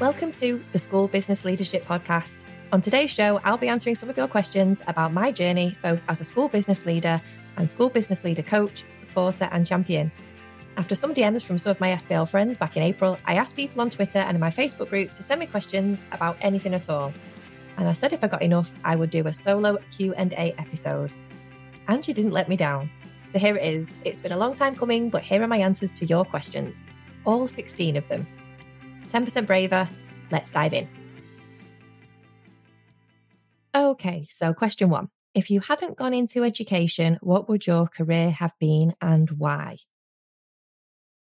Welcome to the School Business Leadership Podcast. On today's show, I'll be answering some of your questions about my journey, both as a school business leader and school business leader coach, supporter, and champion. After some DMs from some of my SBL friends back in April, I asked people on Twitter and in my Facebook group to send me questions about anything at all. And I said if I got enough, I would do a solo Q&A episode. And she didn't let me down. So here it is. It's been a long time coming, but here are my answers to your questions. All 16 of them. 10% braver. Let's dive in. Okay, so question one. If you hadn't gone into education, what would your career have been and why?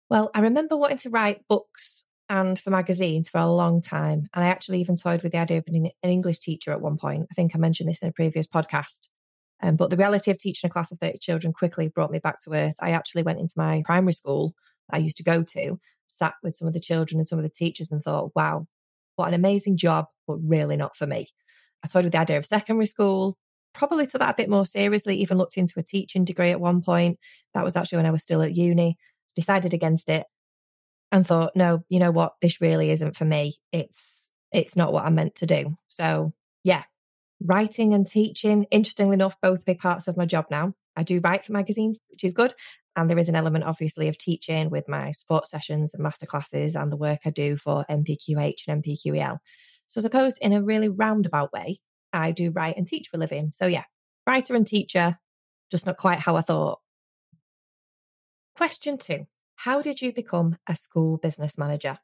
Well, I remember wanting to write books and for magazines for a long time. And I actually even toyed with the idea of being an English teacher at one point. I think I mentioned this in a previous podcast. Um, but the reality of teaching a class of 30 children quickly brought me back to earth. I actually went into my primary school I used to go to sat with some of the children and some of the teachers and thought, wow, what an amazing job, but really not for me. I toyed with the idea of secondary school, probably took that a bit more seriously, even looked into a teaching degree at one point. That was actually when I was still at uni, decided against it and thought, no, you know what, this really isn't for me. It's it's not what I'm meant to do. So yeah, writing and teaching, interestingly enough, both big parts of my job now. I do write for magazines, which is good. And there is an element, obviously, of teaching with my support sessions and masterclasses and the work I do for NPQH and NPQEL. So, I suppose in a really roundabout way, I do write and teach for a living. So, yeah, writer and teacher, just not quite how I thought. Question two How did you become a school business manager?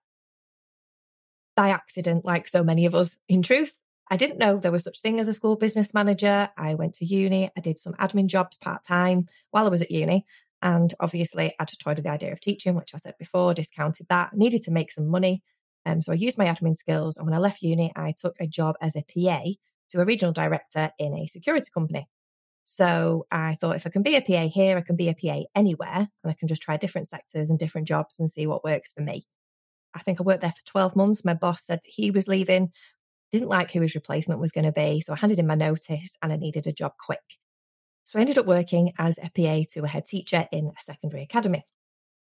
By accident, like so many of us, in truth. I didn't know there was such thing as a school business manager. I went to uni. I did some admin jobs part time while I was at uni. And obviously, I toyed with the idea of teaching, which I said before, discounted that, needed to make some money. Um, so I used my admin skills. And when I left uni, I took a job as a PA to a regional director in a security company. So I thought if I can be a PA here, I can be a PA anywhere and I can just try different sectors and different jobs and see what works for me. I think I worked there for 12 months. My boss said he was leaving, didn't like who his replacement was going to be. So I handed in my notice and I needed a job quick. So I ended up working as a PA to a head teacher in a secondary academy.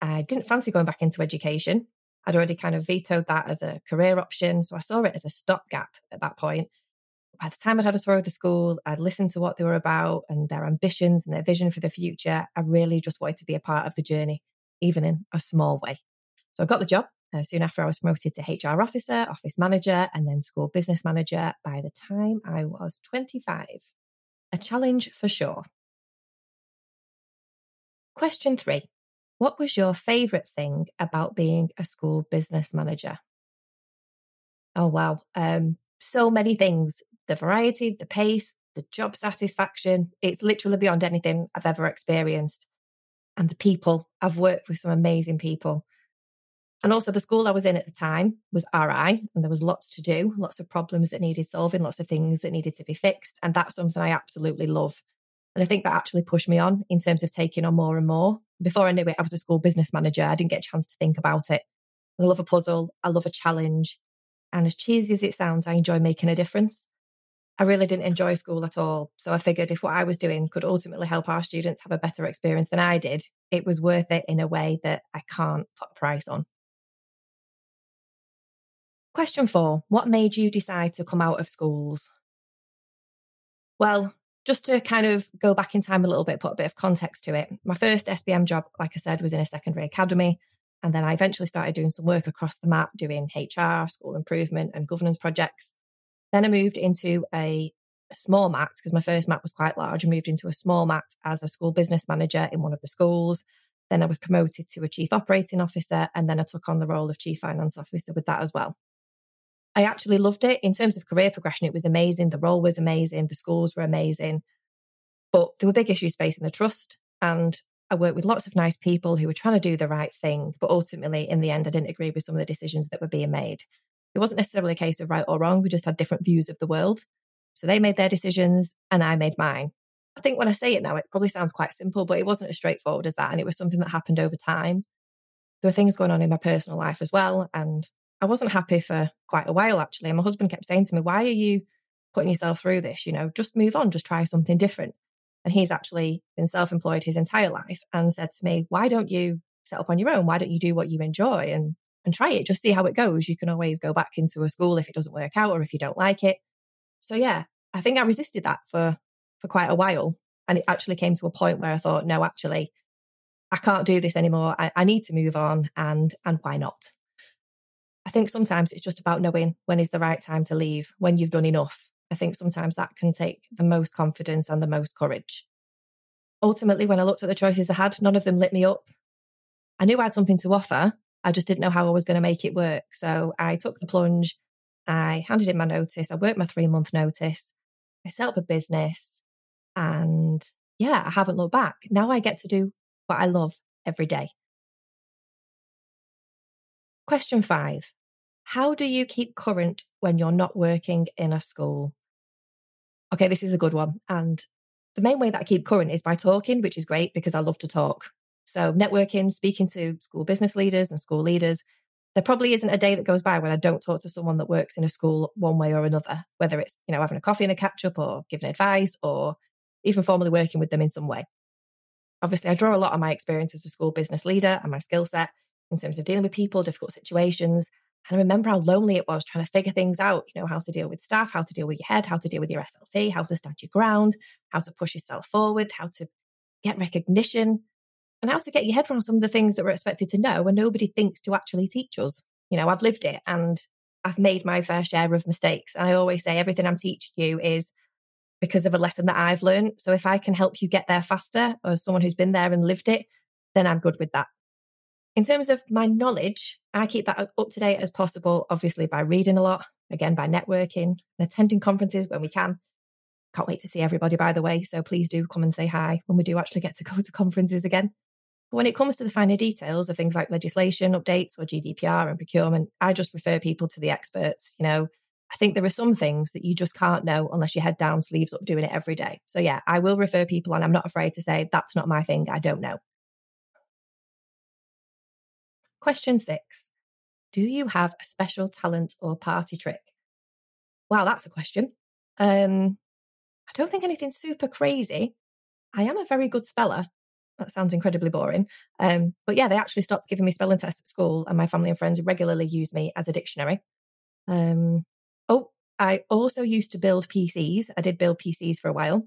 I didn't fancy going back into education. I'd already kind of vetoed that as a career option. So I saw it as a stopgap at that point. By the time I'd had a tour of the school, I'd listened to what they were about and their ambitions and their vision for the future. I really just wanted to be a part of the journey, even in a small way. So I got the job. Uh, soon after, I was promoted to HR officer, office manager, and then school business manager by the time I was 25. A challenge for sure. Question three What was your favourite thing about being a school business manager? Oh, wow. Um, so many things the variety, the pace, the job satisfaction. It's literally beyond anything I've ever experienced. And the people, I've worked with some amazing people. And also, the school I was in at the time was RI, and there was lots to do, lots of problems that needed solving, lots of things that needed to be fixed. And that's something I absolutely love. And I think that actually pushed me on in terms of taking on more and more. Before I knew it, I was a school business manager. I didn't get a chance to think about it. I love a puzzle, I love a challenge. And as cheesy as it sounds, I enjoy making a difference. I really didn't enjoy school at all. So I figured if what I was doing could ultimately help our students have a better experience than I did, it was worth it in a way that I can't put a price on. Question four What made you decide to come out of schools? Well, just to kind of go back in time a little bit, put a bit of context to it. My first SBM job, like I said, was in a secondary academy. And then I eventually started doing some work across the MAT, doing HR, school improvement, and governance projects. Then I moved into a, small MAT because my first MAT was quite large. I moved into a small MAT as a school business manager in one of the schools. Then I was promoted to a chief operating officer, and then I took on the role of chief finance officer with that as well. I actually loved it. In terms of career progression, it was amazing. The role was amazing. The schools were amazing. But there were big issues facing the trust. And I worked with lots of nice people who were trying to do the right thing. But ultimately, in the end, I didn't agree with some of the decisions that were being made. It wasn't necessarily a case of right or wrong. We just had different views of the world. So they made their decisions and I made mine. I think when I say it now, it probably sounds quite simple, but it wasn't as straightforward as that. And it was something that happened over time. There were things going on in my personal life as well. And I wasn't happy for quite a while, actually. And my husband kept saying to me, Why are you putting yourself through this? You know, just move on, just try something different. And he's actually been self employed his entire life and said to me, Why don't you set up on your own? Why don't you do what you enjoy and, and try it, just see how it goes. You can always go back into a school if it doesn't work out or if you don't like it. So yeah, I think I resisted that for for quite a while. And it actually came to a point where I thought, no, actually, I can't do this anymore. I, I need to move on and and why not? I think sometimes it's just about knowing when is the right time to leave, when you've done enough. I think sometimes that can take the most confidence and the most courage. Ultimately, when I looked at the choices I had, none of them lit me up. I knew I had something to offer. I just didn't know how I was going to make it work. So I took the plunge. I handed in my notice. I worked my three month notice. I set up a business. And yeah, I haven't looked back. Now I get to do what I love every day. Question five How do you keep current when you're not working in a school? Okay, this is a good one. And the main way that I keep current is by talking, which is great because I love to talk. So, networking, speaking to school business leaders and school leaders. There probably isn't a day that goes by when I don't talk to someone that works in a school one way or another, whether it's, you know, having a coffee and a catch up or giving advice or even formally working with them in some way. Obviously, I draw a lot on my experience as a school business leader and my skill set in terms of dealing with people, difficult situations. And I remember how lonely it was trying to figure things out, you know, how to deal with staff, how to deal with your head, how to deal with your SLT, how to stand your ground, how to push yourself forward, how to get recognition, and how to get your head around some of the things that we're expected to know and nobody thinks to actually teach us. You know, I've lived it and I've made my fair share of mistakes. And I always say everything I'm teaching you is because of a lesson that I've learned. So if I can help you get there faster or someone who's been there and lived it, then I'm good with that. In terms of my knowledge, I keep that up to date as possible, obviously by reading a lot, again, by networking and attending conferences when we can. Can't wait to see everybody, by the way. So please do come and say hi when we do actually get to go to conferences again. But when it comes to the finer details of things like legislation updates or GDPR and procurement, I just refer people to the experts. You know, I think there are some things that you just can't know unless you head down, sleeves up, doing it every day. So yeah, I will refer people and I'm not afraid to say that's not my thing. I don't know. Question six Do you have a special talent or party trick? Wow, that's a question. Um, I don't think anything super crazy. I am a very good speller. That sounds incredibly boring. Um, but yeah, they actually stopped giving me spelling tests at school, and my family and friends regularly use me as a dictionary. Um, oh, I also used to build PCs. I did build PCs for a while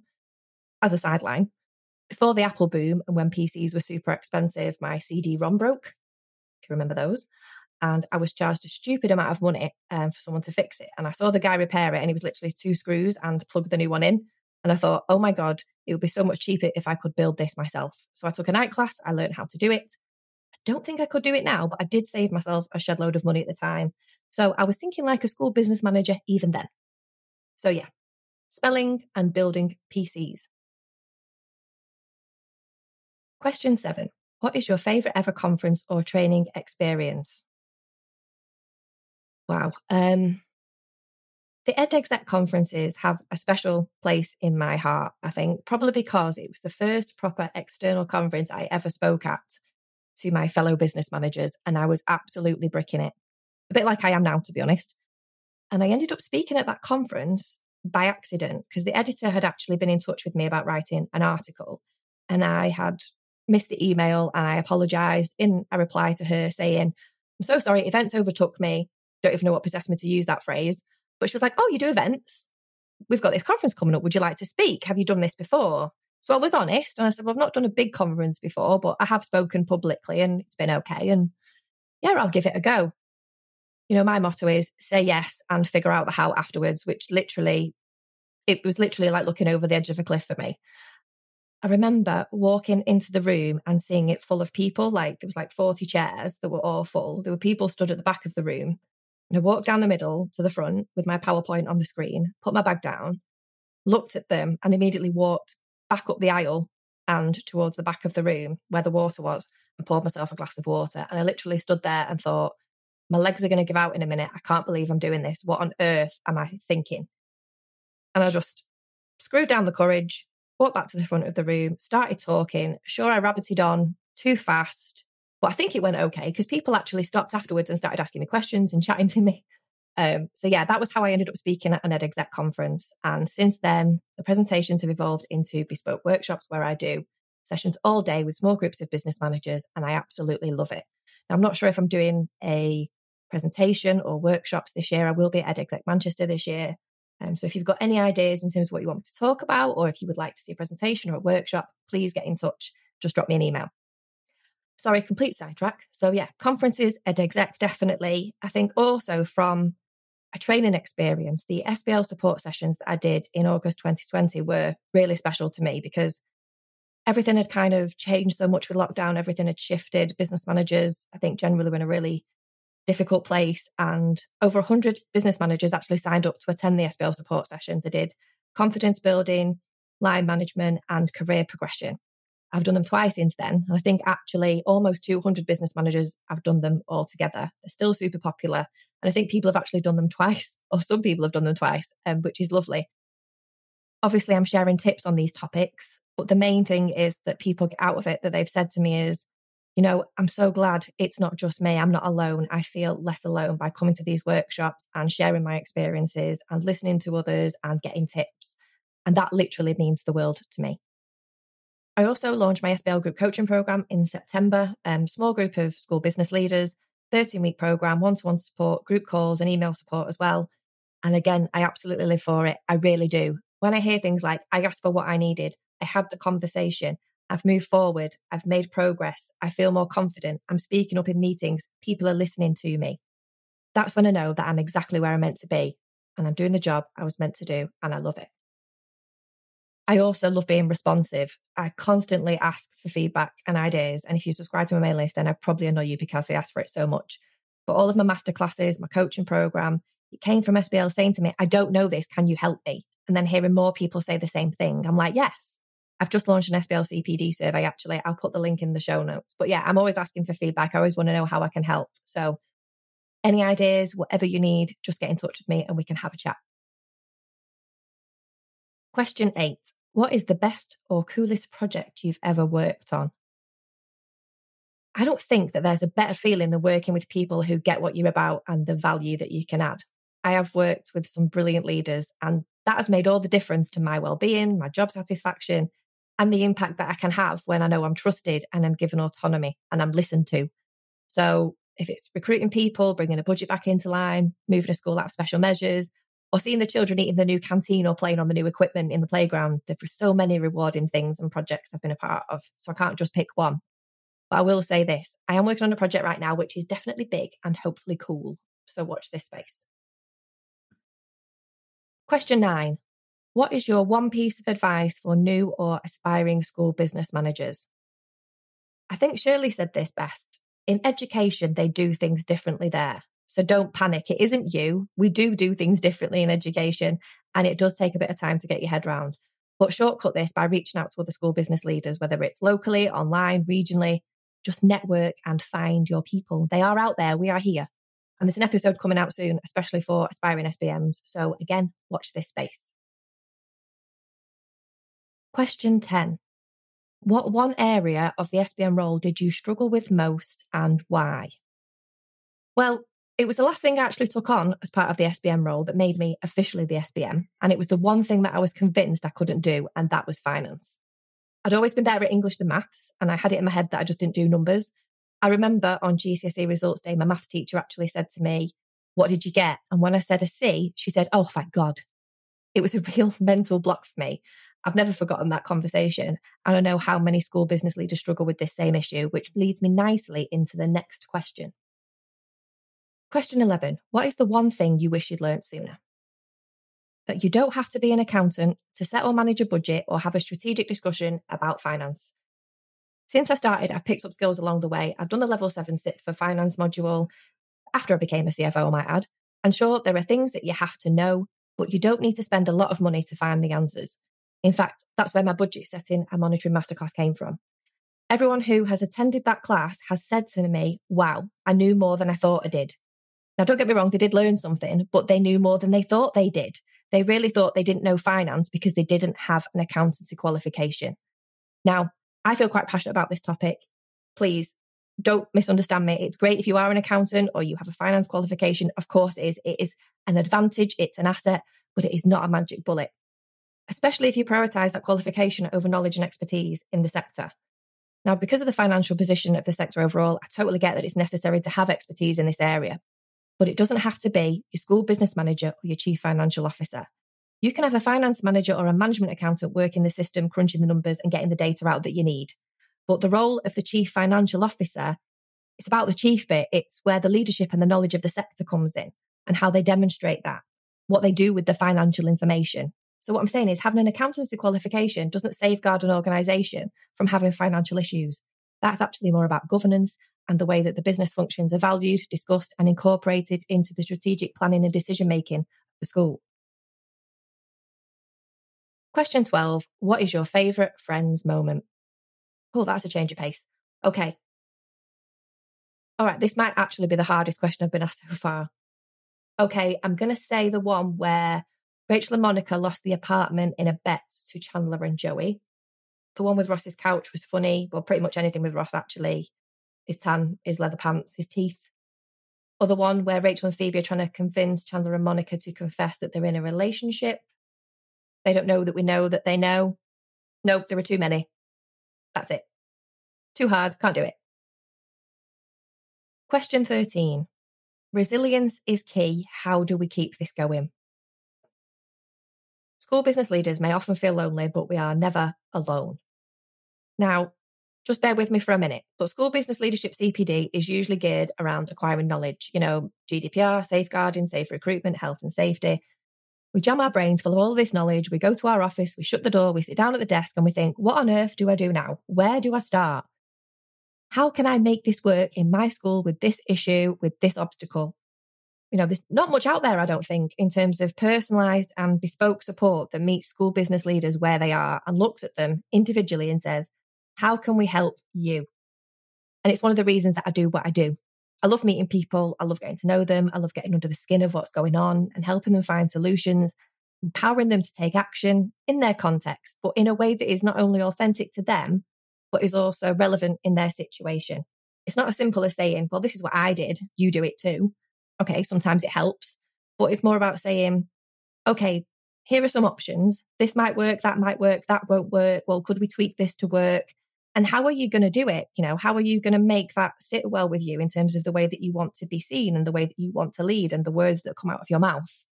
as a sideline. Before the Apple boom and when PCs were super expensive, my CD ROM broke you remember those. And I was charged a stupid amount of money um, for someone to fix it. And I saw the guy repair it, and it was literally two screws and plug the new one in. And I thought, oh my God, it would be so much cheaper if I could build this myself. So I took a night class, I learned how to do it. I don't think I could do it now, but I did save myself a shed load of money at the time. So I was thinking like a school business manager even then. So yeah, spelling and building PCs. Question seven what is your favorite ever conference or training experience? Wow. Um, the EdExec conferences have a special place in my heart, I think, probably because it was the first proper external conference I ever spoke at to my fellow business managers, and I was absolutely bricking it, a bit like I am now, to be honest. And I ended up speaking at that conference by accident because the editor had actually been in touch with me about writing an article, and I had missed the email and I apologized in a reply to her saying, I'm so sorry, events overtook me. Don't even know what possessed me to use that phrase. But she was like, Oh, you do events? We've got this conference coming up. Would you like to speak? Have you done this before? So I was honest and I said, Well, I've not done a big conference before, but I have spoken publicly and it's been okay. And yeah, I'll give it a go. You know, my motto is say yes and figure out the how afterwards, which literally, it was literally like looking over the edge of a cliff for me. I remember walking into the room and seeing it full of people. Like there was like 40 chairs that were all full. There were people stood at the back of the room. And I walked down the middle to the front with my PowerPoint on the screen, put my bag down, looked at them, and immediately walked back up the aisle and towards the back of the room where the water was and poured myself a glass of water. And I literally stood there and thought, my legs are going to give out in a minute. I can't believe I'm doing this. What on earth am I thinking? And I just screwed down the courage, walked back to the front of the room, started talking. Sure, I rabbited on too fast, but I think it went okay because people actually stopped afterwards and started asking me questions and chatting to me. Um, so yeah, that was how I ended up speaking at an EdExec conference. And since then, the presentations have evolved into bespoke workshops where I do sessions all day with small groups of business managers, and I absolutely love it. Now, I'm not sure if I'm doing a presentation or workshops this year. I will be at EdExec Manchester this year. Um, so if you've got any ideas in terms of what you want me to talk about, or if you would like to see a presentation or a workshop, please get in touch. Just drop me an email. Sorry, complete sidetrack. So yeah, conferences EdExec definitely. I think also from a training experience, the SBL support sessions that I did in August 2020 were really special to me because everything had kind of changed so much with lockdown. Everything had shifted. Business managers, I think, generally were in a really difficult place. And over 100 business managers actually signed up to attend the SBL support sessions. I did confidence building, line management, and career progression. I've done them twice since then. And I think actually almost 200 business managers have done them all together. They're still super popular. And I think people have actually done them twice, or some people have done them twice, um, which is lovely. Obviously, I'm sharing tips on these topics, but the main thing is that people get out of it that they've said to me is, you know, I'm so glad it's not just me. I'm not alone. I feel less alone by coming to these workshops and sharing my experiences and listening to others and getting tips. And that literally means the world to me. I also launched my SBL group coaching program in September. Um, small group of school business leaders, 13 week program, one to one support, group calls, and email support as well. And again, I absolutely live for it. I really do. When I hear things like, I asked for what I needed, I had the conversation, I've moved forward, I've made progress, I feel more confident, I'm speaking up in meetings, people are listening to me. That's when I know that I'm exactly where I'm meant to be and I'm doing the job I was meant to do and I love it. I also love being responsive. I constantly ask for feedback and ideas. And if you subscribe to my mail list, then I probably annoy you because I ask for it so much. But all of my masterclasses, my coaching program, it came from SBL saying to me, I don't know this. Can you help me? And then hearing more people say the same thing, I'm like, yes. I've just launched an SBL CPD survey, actually. I'll put the link in the show notes. But yeah, I'm always asking for feedback. I always want to know how I can help. So, any ideas, whatever you need, just get in touch with me and we can have a chat. Question eight what is the best or coolest project you've ever worked on? I don't think that there's a better feeling than working with people who get what you're about and the value that you can add. I have worked with some brilliant leaders, and that has made all the difference to my well-being, my job satisfaction, and the impact that I can have when I know I'm trusted and I'm given autonomy and I'm listened to. So if it's recruiting people, bringing a budget back into line, moving a school out of special measures, or seeing the children eating the new canteen or playing on the new equipment in the playground. There are so many rewarding things and projects I've been a part of. So I can't just pick one. But I will say this I am working on a project right now, which is definitely big and hopefully cool. So watch this space. Question nine What is your one piece of advice for new or aspiring school business managers? I think Shirley said this best. In education, they do things differently there. So don't panic. It isn't you. We do do things differently in education, and it does take a bit of time to get your head around. But shortcut this by reaching out to other school business leaders, whether it's locally, online, regionally. Just network and find your people. They are out there. We are here. And there's an episode coming out soon, especially for aspiring SBMs. So again, watch this space. Question 10. What one area of the SBM role did you struggle with most and why? Well, it was the last thing I actually took on as part of the SBM role that made me officially the SBM. And it was the one thing that I was convinced I couldn't do, and that was finance. I'd always been better at English than maths, and I had it in my head that I just didn't do numbers. I remember on GCSE results day, my math teacher actually said to me, What did you get? And when I said a C, she said, Oh, thank God. It was a real mental block for me. I've never forgotten that conversation. And I know how many school business leaders struggle with this same issue, which leads me nicely into the next question. Question 11 What is the one thing you wish you'd learnt sooner? That you don't have to be an accountant to set or manage a budget or have a strategic discussion about finance. Since I started, I've picked up skills along the way. I've done the level seven CIPFA finance module after I became a CFO, I might add. And sure, there are things that you have to know, but you don't need to spend a lot of money to find the answers. In fact, that's where my budget setting and monitoring masterclass came from. Everyone who has attended that class has said to me, Wow, I knew more than I thought I did. Now, don't get me wrong, they did learn something, but they knew more than they thought they did. They really thought they didn't know finance because they didn't have an accountancy qualification. Now, I feel quite passionate about this topic. Please don't misunderstand me. It's great if you are an accountant or you have a finance qualification. Of course, it is. It is an advantage, it's an asset, but it is not a magic bullet, especially if you prioritize that qualification over knowledge and expertise in the sector. Now, because of the financial position of the sector overall, I totally get that it's necessary to have expertise in this area. but it doesn't have to be your school business manager or your chief financial officer. You can have a finance manager or a management accountant working the system, crunching the numbers and getting the data out that you need. But the role of the chief financial officer, it's about the chief bit. It's where the leadership and the knowledge of the sector comes in and how they demonstrate that, what they do with the financial information. So what I'm saying is having an accountancy qualification doesn't safeguard an organization from having financial issues. That's actually more about governance and the way that the business functions are valued, discussed, and incorporated into the strategic planning and decision making of the school. Question 12 What is your favourite Friends moment? Oh, that's a change of pace. Okay. All right, this might actually be the hardest question I've been asked so far. Okay, I'm going to say the one where Rachel and Monica lost the apartment in a bet to Chandler and Joey. The one with Ross's couch was funny. Well, pretty much anything with Ross, actually. His tan, his leather pants, his teeth. Or the one where Rachel and Phoebe are trying to convince Chandler and Monica to confess that they're in a relationship. They don't know that we know that they know. Nope, there are too many. That's it. Too hard, can't do it. Question 13. Resilience is key. How do we keep this going? School business leaders may often feel lonely, but we are never alone. Now, just bear with me for a minute. But school business leadership CPD is usually geared around acquiring knowledge, you know, GDPR, safeguarding, safe recruitment, health and safety. We jam our brains full of all of this knowledge. We go to our office, we shut the door, we sit down at the desk, and we think, what on earth do I do now? Where do I start? How can I make this work in my school with this issue, with this obstacle? You know, there's not much out there, I don't think, in terms of personalized and bespoke support that meets school business leaders where they are and looks at them individually and says, how can we help you? And it's one of the reasons that I do what I do. I love meeting people. I love getting to know them. I love getting under the skin of what's going on and helping them find solutions, empowering them to take action in their context, but in a way that is not only authentic to them, but is also relevant in their situation. It's not as simple as saying, well, this is what I did. You do it too. Okay, sometimes it helps, but it's more about saying, okay, here are some options. This might work, that might work, that won't work. Well, could we tweak this to work? and how are you going to do it you know how are you going to make that sit well with you in terms of the way that you want to be seen and the way that you want to lead and the words that come out of your mouth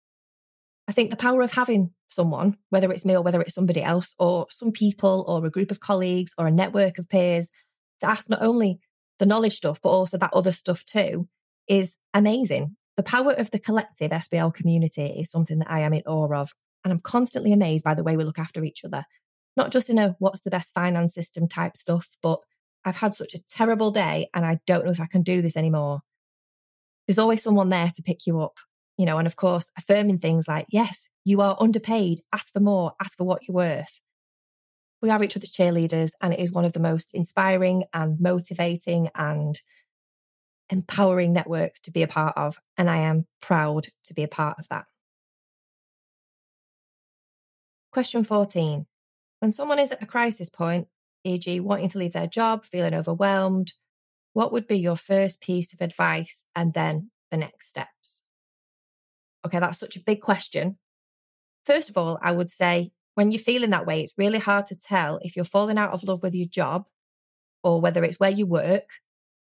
i think the power of having someone whether it's me or whether it's somebody else or some people or a group of colleagues or a network of peers to ask not only the knowledge stuff but also that other stuff too is amazing the power of the collective sbl community is something that i am in awe of and i'm constantly amazed by the way we look after each other not just in a what's the best finance system type stuff, but I've had such a terrible day and I don't know if I can do this anymore. There's always someone there to pick you up, you know, and of course, affirming things like, yes, you are underpaid, ask for more, ask for what you're worth. We are each other's cheerleaders, and it is one of the most inspiring and motivating and empowering networks to be a part of. And I am proud to be a part of that. Question 14 when someone is at a crisis point, e.g., wanting to leave their job, feeling overwhelmed, what would be your first piece of advice and then the next steps? Okay, that's such a big question. First of all, I would say when you're feeling that way, it's really hard to tell if you're falling out of love with your job or whether it's where you work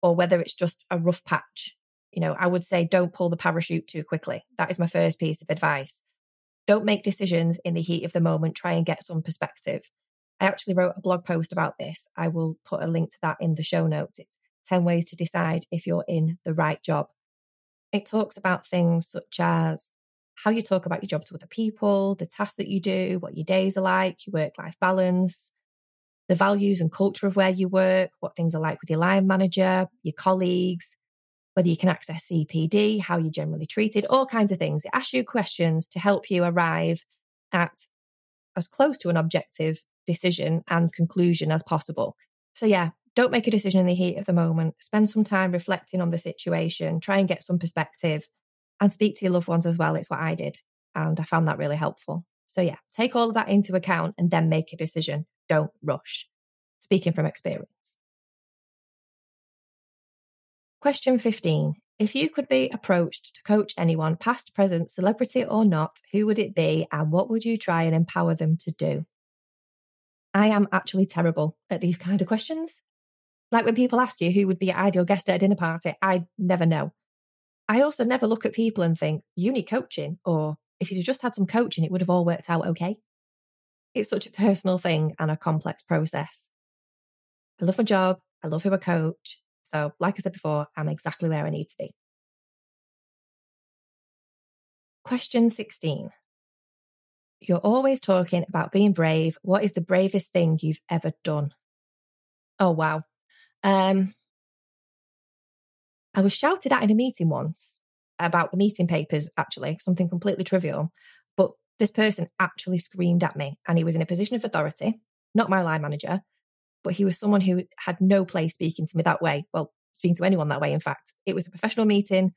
or whether it's just a rough patch. You know, I would say don't pull the parachute too quickly. That is my first piece of advice. Don't make decisions in the heat of the moment. Try and get some perspective. I actually wrote a blog post about this. I will put a link to that in the show notes. It's 10 ways to decide if you're in the right job. It talks about things such as how you talk about your job to other people, the tasks that you do, what your days are like, your work life balance, the values and culture of where you work, what things are like with your line manager, your colleagues, whether you can access CPD, how you're generally treated, all kinds of things. It asks you questions to help you arrive at as close to an objective decision and conclusion as possible. So, yeah, don't make a decision in the heat of the moment. Spend some time reflecting on the situation, try and get some perspective, and speak to your loved ones as well. It's what I did. And I found that really helpful. So, yeah, take all of that into account and then make a decision. Don't rush. Speaking from experience. Question 15. If you could be approached to coach anyone, past, present, celebrity or not, who would it be and what would you try and empower them to do? I am actually terrible at these kind of questions. Like when people ask you who would be your ideal guest at a dinner party, I never know. I also never look at people and think, you need coaching, or if you'd just had some coaching, it would have all worked out okay. It's such a personal thing and a complex process. I love my job. I love who I coach. So, like I said before, I'm exactly where I need to be. Question 16. You're always talking about being brave. What is the bravest thing you've ever done? Oh, wow. Um, I was shouted at in a meeting once about the meeting papers, actually, something completely trivial. This person actually screamed at me, and he was in a position of authority, not my line manager, but he was someone who had no place speaking to me that way. Well, speaking to anyone that way, in fact. It was a professional meeting,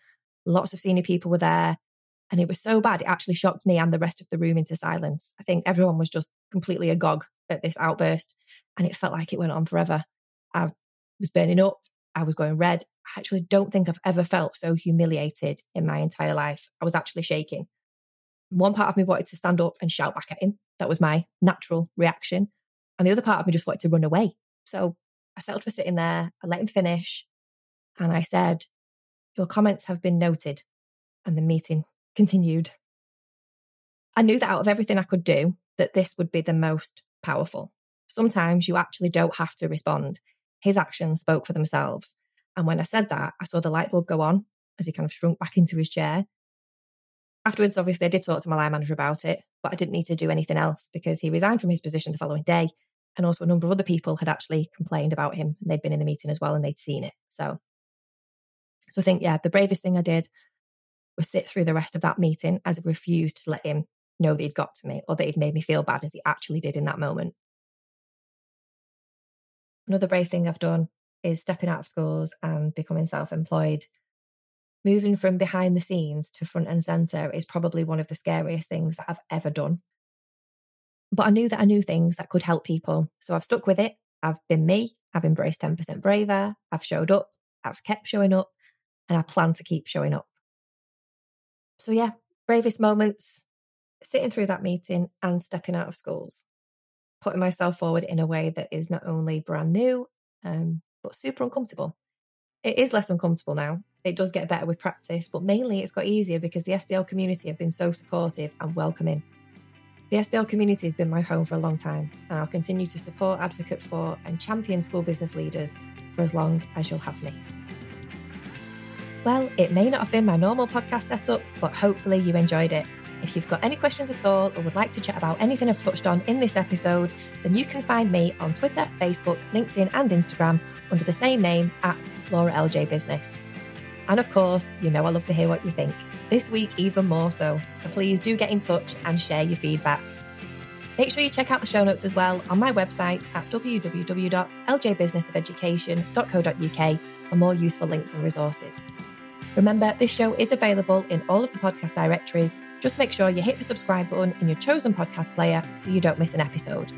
lots of senior people were there. And it was so bad, it actually shocked me and the rest of the room into silence. I think everyone was just completely agog at this outburst. And it felt like it went on forever. I was burning up. I was going red. I actually don't think I've ever felt so humiliated in my entire life. I was actually shaking. One part of me wanted to stand up and shout back at him. That was my natural reaction. And the other part of me just wanted to run away. So I settled for sitting there. I let him finish. And I said, Your comments have been noted. And the meeting continued. I knew that out of everything I could do, that this would be the most powerful. Sometimes you actually don't have to respond. His actions spoke for themselves. And when I said that, I saw the light bulb go on as he kind of shrunk back into his chair. Afterwards, obviously, I did talk to my line manager about it, but I didn't need to do anything else because he resigned from his position the following day. And also, a number of other people had actually complained about him. And they'd been in the meeting as well and they'd seen it. So, so I think, yeah, the bravest thing I did was sit through the rest of that meeting as I refused to let him know that he'd got to me or that he'd made me feel bad as he actually did in that moment. Another brave thing I've done is stepping out of schools and becoming self employed. Moving from behind the scenes to front and center is probably one of the scariest things that I've ever done. But I knew that I knew things that could help people. So I've stuck with it. I've been me. I've embraced 10% braver. I've showed up. I've kept showing up. And I plan to keep showing up. So, yeah, bravest moments sitting through that meeting and stepping out of schools, putting myself forward in a way that is not only brand new, um, but super uncomfortable. It is less uncomfortable now. It does get better with practice, but mainly it's got easier because the SBL community have been so supportive and welcoming. The SBL community has been my home for a long time, and I'll continue to support, advocate for, and champion school business leaders for as long as you'll have me. Well, it may not have been my normal podcast setup, but hopefully you enjoyed it. If you've got any questions at all or would like to chat about anything I've touched on in this episode, then you can find me on Twitter, Facebook, LinkedIn, and Instagram under the same name at Laura LJ Business. And of course, you know I love to hear what you think. This week, even more so. So please do get in touch and share your feedback. Make sure you check out the show notes as well on my website at www.ljbusinessofeducation.co.uk for more useful links and resources. Remember, this show is available in all of the podcast directories. Just make sure you hit the subscribe button in your chosen podcast player so you don't miss an episode.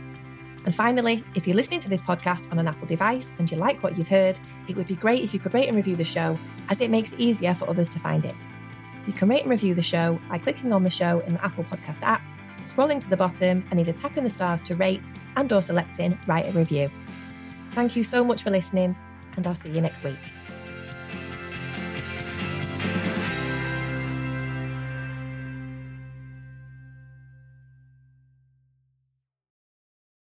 And finally, if you're listening to this podcast on an Apple device and you like what you've heard, it would be great if you could rate and review the show, as it makes it easier for others to find it. You can rate and review the show by clicking on the show in the Apple Podcast app, scrolling to the bottom and either tapping the stars to rate and or selecting write a review. Thank you so much for listening and I'll see you next week.